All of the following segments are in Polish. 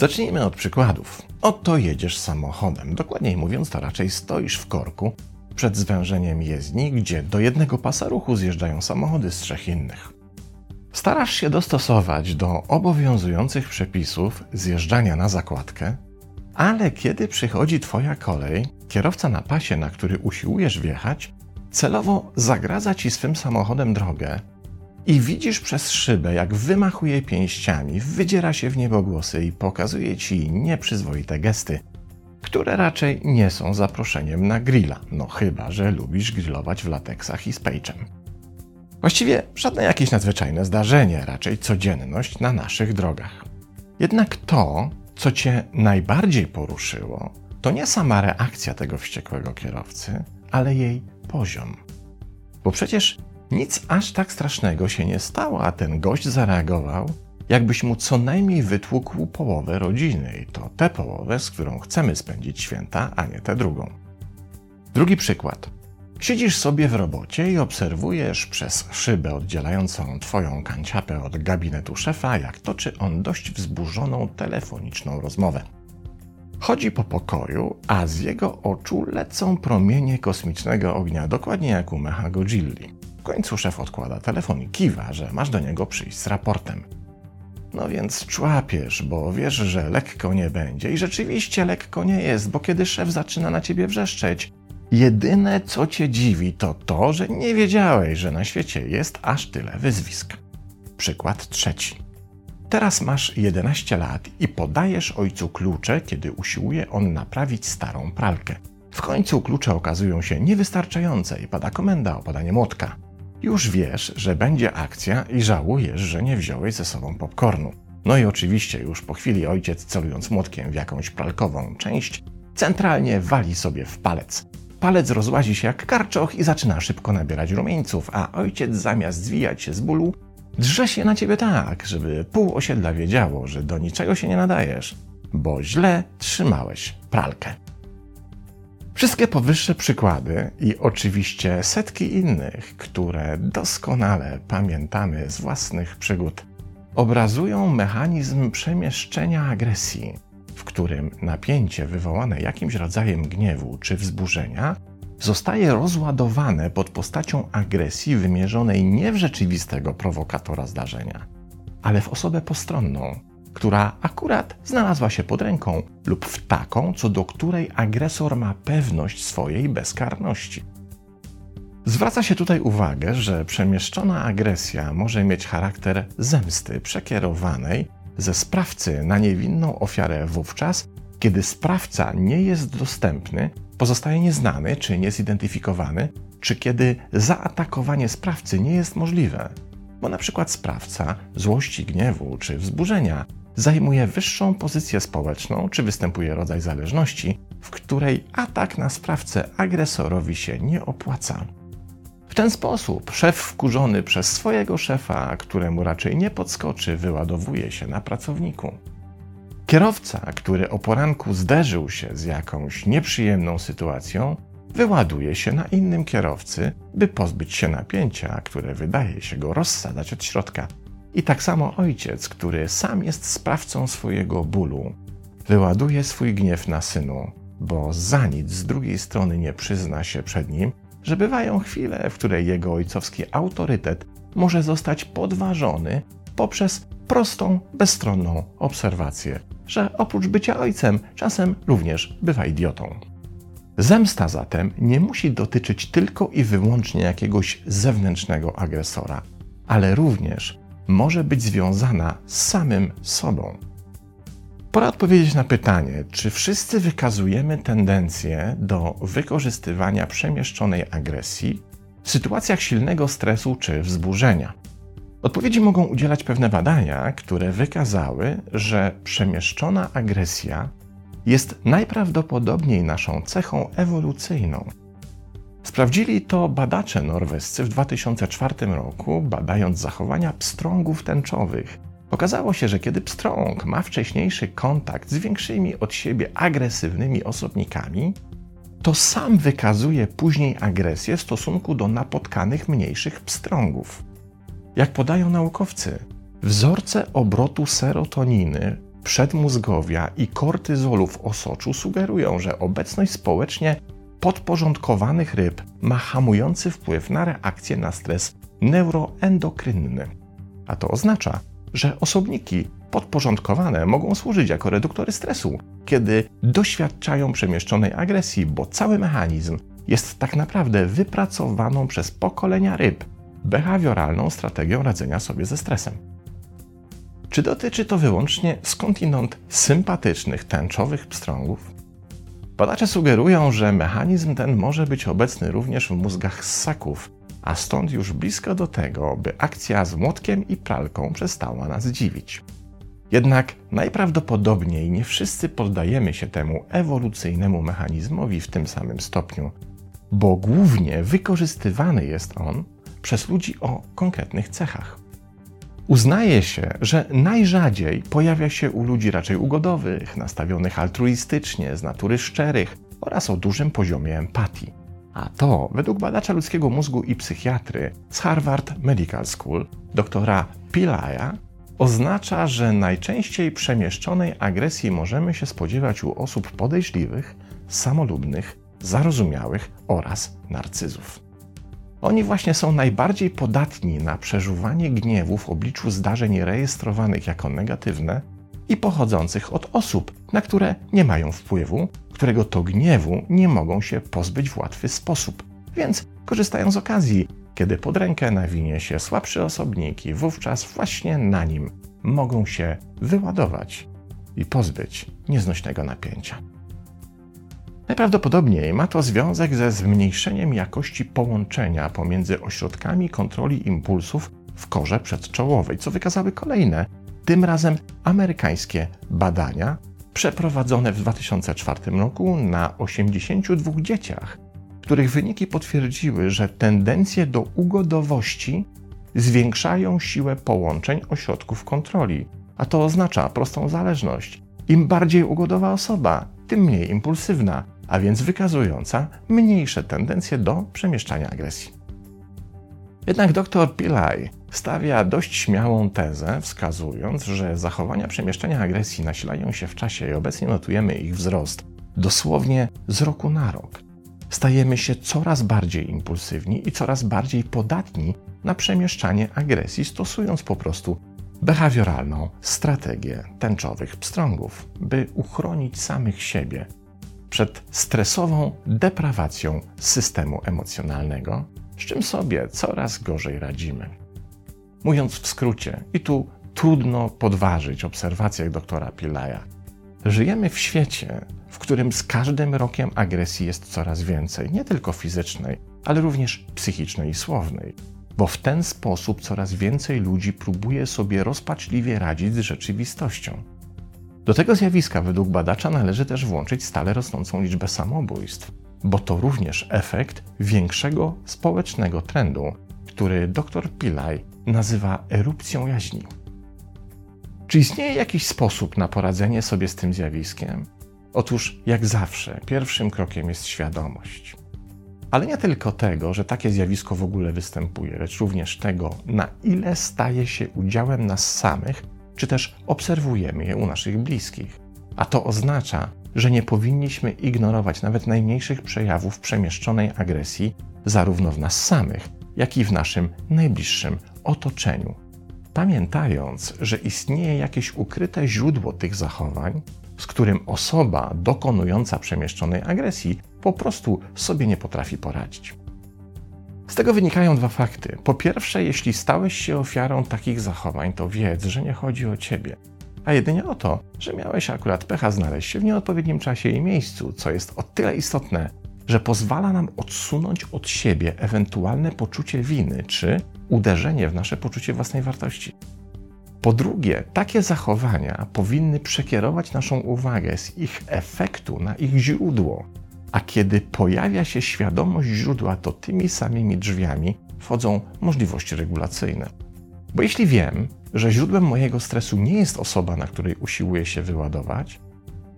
Zacznijmy od przykładów. Oto jedziesz samochodem. Dokładniej mówiąc, to raczej stoisz w korku przed zwężeniem jezdni, gdzie do jednego pasa ruchu zjeżdżają samochody z trzech innych. Starasz się dostosować do obowiązujących przepisów zjeżdżania na zakładkę, ale kiedy przychodzi Twoja kolej, kierowca na pasie, na który usiłujesz wjechać, celowo zagradza Ci swym samochodem drogę i widzisz przez szybę, jak wymachuje pięściami, wydziera się w niebogłosy i pokazuje Ci nieprzyzwoite gesty, które raczej nie są zaproszeniem na grilla, no chyba, że lubisz grillować w lateksach i z pejczem. Właściwie żadne jakieś nadzwyczajne zdarzenie, raczej codzienność na naszych drogach. Jednak to, co cię najbardziej poruszyło, to nie sama reakcja tego wściekłego kierowcy, ale jej poziom. Bo przecież nic aż tak strasznego się nie stało, a ten gość zareagował, jakbyś mu co najmniej wytłukł połowę rodziny i to tę połowę, z którą chcemy spędzić święta, a nie tę drugą. Drugi przykład. Siedzisz sobie w robocie i obserwujesz przez szybę oddzielającą twoją kanciapę od gabinetu szefa, jak toczy on dość wzburzoną telefoniczną rozmowę. Chodzi po pokoju, a z jego oczu lecą promienie kosmicznego ognia, dokładnie jak u Mecha Godzilli. W końcu szef odkłada telefon i kiwa, że masz do niego przyjść z raportem. No więc człapiesz, bo wiesz, że lekko nie będzie i rzeczywiście lekko nie jest, bo kiedy szef zaczyna na ciebie wrzeszczeć, jedyne co cię dziwi to to, że nie wiedziałeś, że na świecie jest aż tyle wyzwisk. Przykład trzeci. Teraz masz 11 lat i podajesz ojcu klucze, kiedy usiłuje on naprawić starą pralkę. W końcu klucze okazują się niewystarczające i pada komenda o podanie młotka. Już wiesz, że będzie akcja i żałujesz, że nie wziąłeś ze sobą popcornu. No i oczywiście już po chwili ojciec celując młotkiem w jakąś pralkową część, centralnie wali sobie w palec. Palec rozłazi się jak karczoch i zaczyna szybko nabierać rumieńców, a ojciec zamiast zwijać się z bólu, drze się na ciebie tak, żeby pół osiedla wiedziało, że do niczego się nie nadajesz, bo źle trzymałeś pralkę. Wszystkie powyższe przykłady i oczywiście setki innych, które doskonale pamiętamy z własnych przygód, obrazują mechanizm przemieszczenia agresji, w którym napięcie wywołane jakimś rodzajem gniewu czy wzburzenia zostaje rozładowane pod postacią agresji wymierzonej nie w rzeczywistego prowokatora zdarzenia, ale w osobę postronną, która akurat znalazła się pod ręką, lub w taką, co do której agresor ma pewność swojej bezkarności. Zwraca się tutaj uwagę, że przemieszczona agresja może mieć charakter zemsty przekierowanej ze sprawcy na niewinną ofiarę wówczas, kiedy sprawca nie jest dostępny, pozostaje nieznany czy niezidentyfikowany, czy kiedy zaatakowanie sprawcy nie jest możliwe, bo na przykład sprawca złości, gniewu czy wzburzenia zajmuje wyższą pozycję społeczną, czy występuje rodzaj zależności, w której atak na sprawcę agresorowi się nie opłaca. W ten sposób szef wkurzony przez swojego szefa, któremu raczej nie podskoczy, wyładowuje się na pracowniku. Kierowca, który o poranku zderzył się z jakąś nieprzyjemną sytuacją, wyładuje się na innym kierowcy, by pozbyć się napięcia, które wydaje się go rozsadzać od środka. I tak samo ojciec, który sam jest sprawcą swojego bólu, wyładuje swój gniew na synu, bo za nic z drugiej strony nie przyzna się przed nim, że bywają chwile, w której jego ojcowski autorytet może zostać podważony poprzez prostą, bezstronną obserwację, że oprócz bycia ojcem, czasem również bywa idiotą. Zemsta zatem nie musi dotyczyć tylko i wyłącznie jakiegoś zewnętrznego agresora, ale również może być związana z samym sobą. Pora odpowiedzieć na pytanie, czy wszyscy wykazujemy tendencję do wykorzystywania przemieszczonej agresji w sytuacjach silnego stresu czy wzburzenia. Odpowiedzi mogą udzielać pewne badania, które wykazały, że przemieszczona agresja jest najprawdopodobniej naszą cechą ewolucyjną. Sprawdzili to badacze norwescy w 2004 roku, badając zachowania pstrągów tęczowych. Okazało się, że kiedy pstrąg ma wcześniejszy kontakt z większymi od siebie agresywnymi osobnikami, to sam wykazuje później agresję w stosunku do napotkanych mniejszych pstrągów. Jak podają naukowcy, wzorce obrotu serotoniny, przedmózgowia i kortyzolu w osoczu sugerują, że obecność społecznie podporządkowanych ryb ma hamujący wpływ na reakcję na stres neuroendokrynny. A to oznacza, że osobniki podporządkowane mogą służyć jako reduktory stresu, kiedy doświadczają przemieszczonej agresji, bo cały mechanizm jest tak naprawdę wypracowaną przez pokolenia ryb behawioralną strategią radzenia sobie ze stresem. Czy dotyczy to wyłącznie skądinąd sympatycznych, tęczowych pstrągów? Badacze sugerują, że mechanizm ten może być obecny również w mózgach ssaków, a stąd już blisko do tego, by akcja z młotkiem i pralką przestała nas dziwić. Jednak najprawdopodobniej nie wszyscy poddajemy się temu ewolucyjnemu mechanizmowi w tym samym stopniu, bo głównie wykorzystywany jest on przez ludzi o konkretnych cechach. Uznaje się, że najrzadziej pojawia się u ludzi raczej ugodowych, nastawionych altruistycznie, z natury szczerych oraz o dużym poziomie empatii. A to, według badacza ludzkiego mózgu i psychiatry z Harvard Medical School, doktora Pilaya, oznacza, że najczęściej przemieszczonej agresji możemy się spodziewać u osób podejrzliwych, samolubnych, zarozumiałych oraz narcyzów. Oni właśnie są najbardziej podatni na przeżuwanie gniewu w obliczu zdarzeń rejestrowanych jako negatywne i pochodzących od osób, na które nie mają wpływu, którego to gniewu nie mogą się pozbyć w łatwy sposób. Więc korzystają z okazji, kiedy pod rękę nawinie się słabszy osobnik i wówczas właśnie na nim mogą się wyładować i pozbyć nieznośnego napięcia. Najprawdopodobniej ma to związek ze zmniejszeniem jakości połączenia pomiędzy ośrodkami kontroli impulsów w korze przedczołowej, co wykazały kolejne, tym razem amerykańskie badania przeprowadzone w 2004 roku na 82 dzieciach, których wyniki potwierdziły, że tendencje do ugodowości zwiększają siłę połączeń ośrodków kontroli, a to oznacza prostą zależność. Im bardziej ugodowa osoba, tym mniej impulsywna, a więc wykazująca mniejsze tendencje do przemieszczania agresji. Jednak dr Pillay stawia dość śmiałą tezę, wskazując, że zachowania przemieszczania agresji nasilają się w czasie i obecnie notujemy ich wzrost dosłownie z roku na rok. Stajemy się coraz bardziej impulsywni i coraz bardziej podatni na przemieszczanie agresji, stosując po prostu behawioralną strategię tęczowych pstrągów, by uchronić samych siebie przed stresową deprawacją systemu emocjonalnego, z czym sobie coraz gorzej radzimy. Mówiąc w skrócie, i tu trudno podważyć obserwacjach doktora Pilaja, żyjemy w świecie, w którym z każdym rokiem agresji jest coraz więcej, nie tylko fizycznej, ale również psychicznej i słownej, bo w ten sposób coraz więcej ludzi próbuje sobie rozpaczliwie radzić z rzeczywistością. Do tego zjawiska według badacza należy też włączyć stale rosnącą liczbę samobójstw, bo to również efekt większego społecznego trendu, który dr Pillay nazywa erupcją jaźni. Czy istnieje jakiś sposób na poradzenie sobie z tym zjawiskiem? Otóż, jak zawsze, pierwszym krokiem jest świadomość. Ale nie tylko tego, że takie zjawisko w ogóle występuje, lecz również tego, na ile staje się udziałem nas samych czy też obserwujemy je u naszych bliskich. A to oznacza, że nie powinniśmy ignorować nawet najmniejszych przejawów przemieszczonej agresji, zarówno w nas samych, jak i w naszym najbliższym otoczeniu. Pamiętając, że istnieje jakieś ukryte źródło tych zachowań, z którym osoba dokonująca przemieszczonej agresji po prostu sobie nie potrafi poradzić. Z tego wynikają dwa fakty. Po pierwsze, jeśli stałeś się ofiarą takich zachowań, to wiedz, że nie chodzi o ciebie, a jedynie o to, że miałeś akurat pecha znaleźć się w nieodpowiednim czasie i miejscu, co jest o tyle istotne, że pozwala nam odsunąć od siebie ewentualne poczucie winy czy uderzenie w nasze poczucie własnej wartości. Po drugie, takie zachowania powinny przekierować naszą uwagę z ich efektu na ich źródło, a kiedy pojawia się świadomość źródła, to tymi samymi drzwiami wchodzą możliwości regulacyjne. Bo jeśli wiem, że źródłem mojego stresu nie jest osoba, na której usiłuję się wyładować,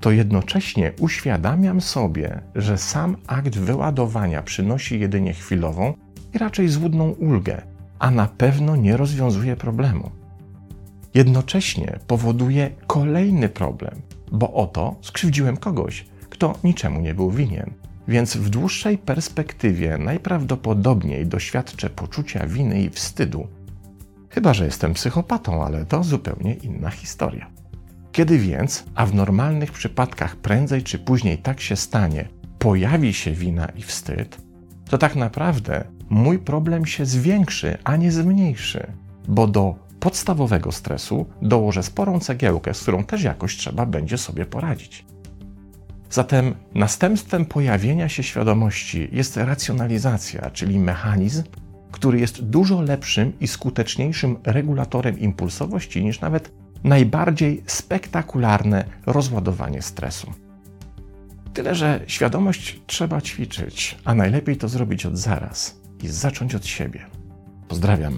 to jednocześnie uświadamiam sobie, że sam akt wyładowania przynosi jedynie chwilową i raczej złudną ulgę, a na pewno nie rozwiązuje problemu. Jednocześnie powoduje kolejny problem, bo oto skrzywdziłem kogoś, kto niczemu nie był winien. Więc w dłuższej perspektywie najprawdopodobniej doświadczę poczucia winy i wstydu. Chyba, że jestem psychopatą, ale to zupełnie inna historia. Kiedy więc, a w normalnych przypadkach prędzej czy później tak się stanie, pojawi się wina i wstyd, to tak naprawdę mój problem się zwiększy, a nie zmniejszy, bo do podstawowego stresu dołożę sporą cegiełkę, z którą też jakoś trzeba będzie sobie poradzić. Zatem następstwem pojawienia się świadomości jest racjonalizacja, czyli mechanizm, który jest dużo lepszym i skuteczniejszym regulatorem impulsowości niż nawet najbardziej spektakularne rozładowanie stresu. Tyle, że świadomość trzeba ćwiczyć, a najlepiej to zrobić od zaraz i zacząć od siebie. Pozdrawiam.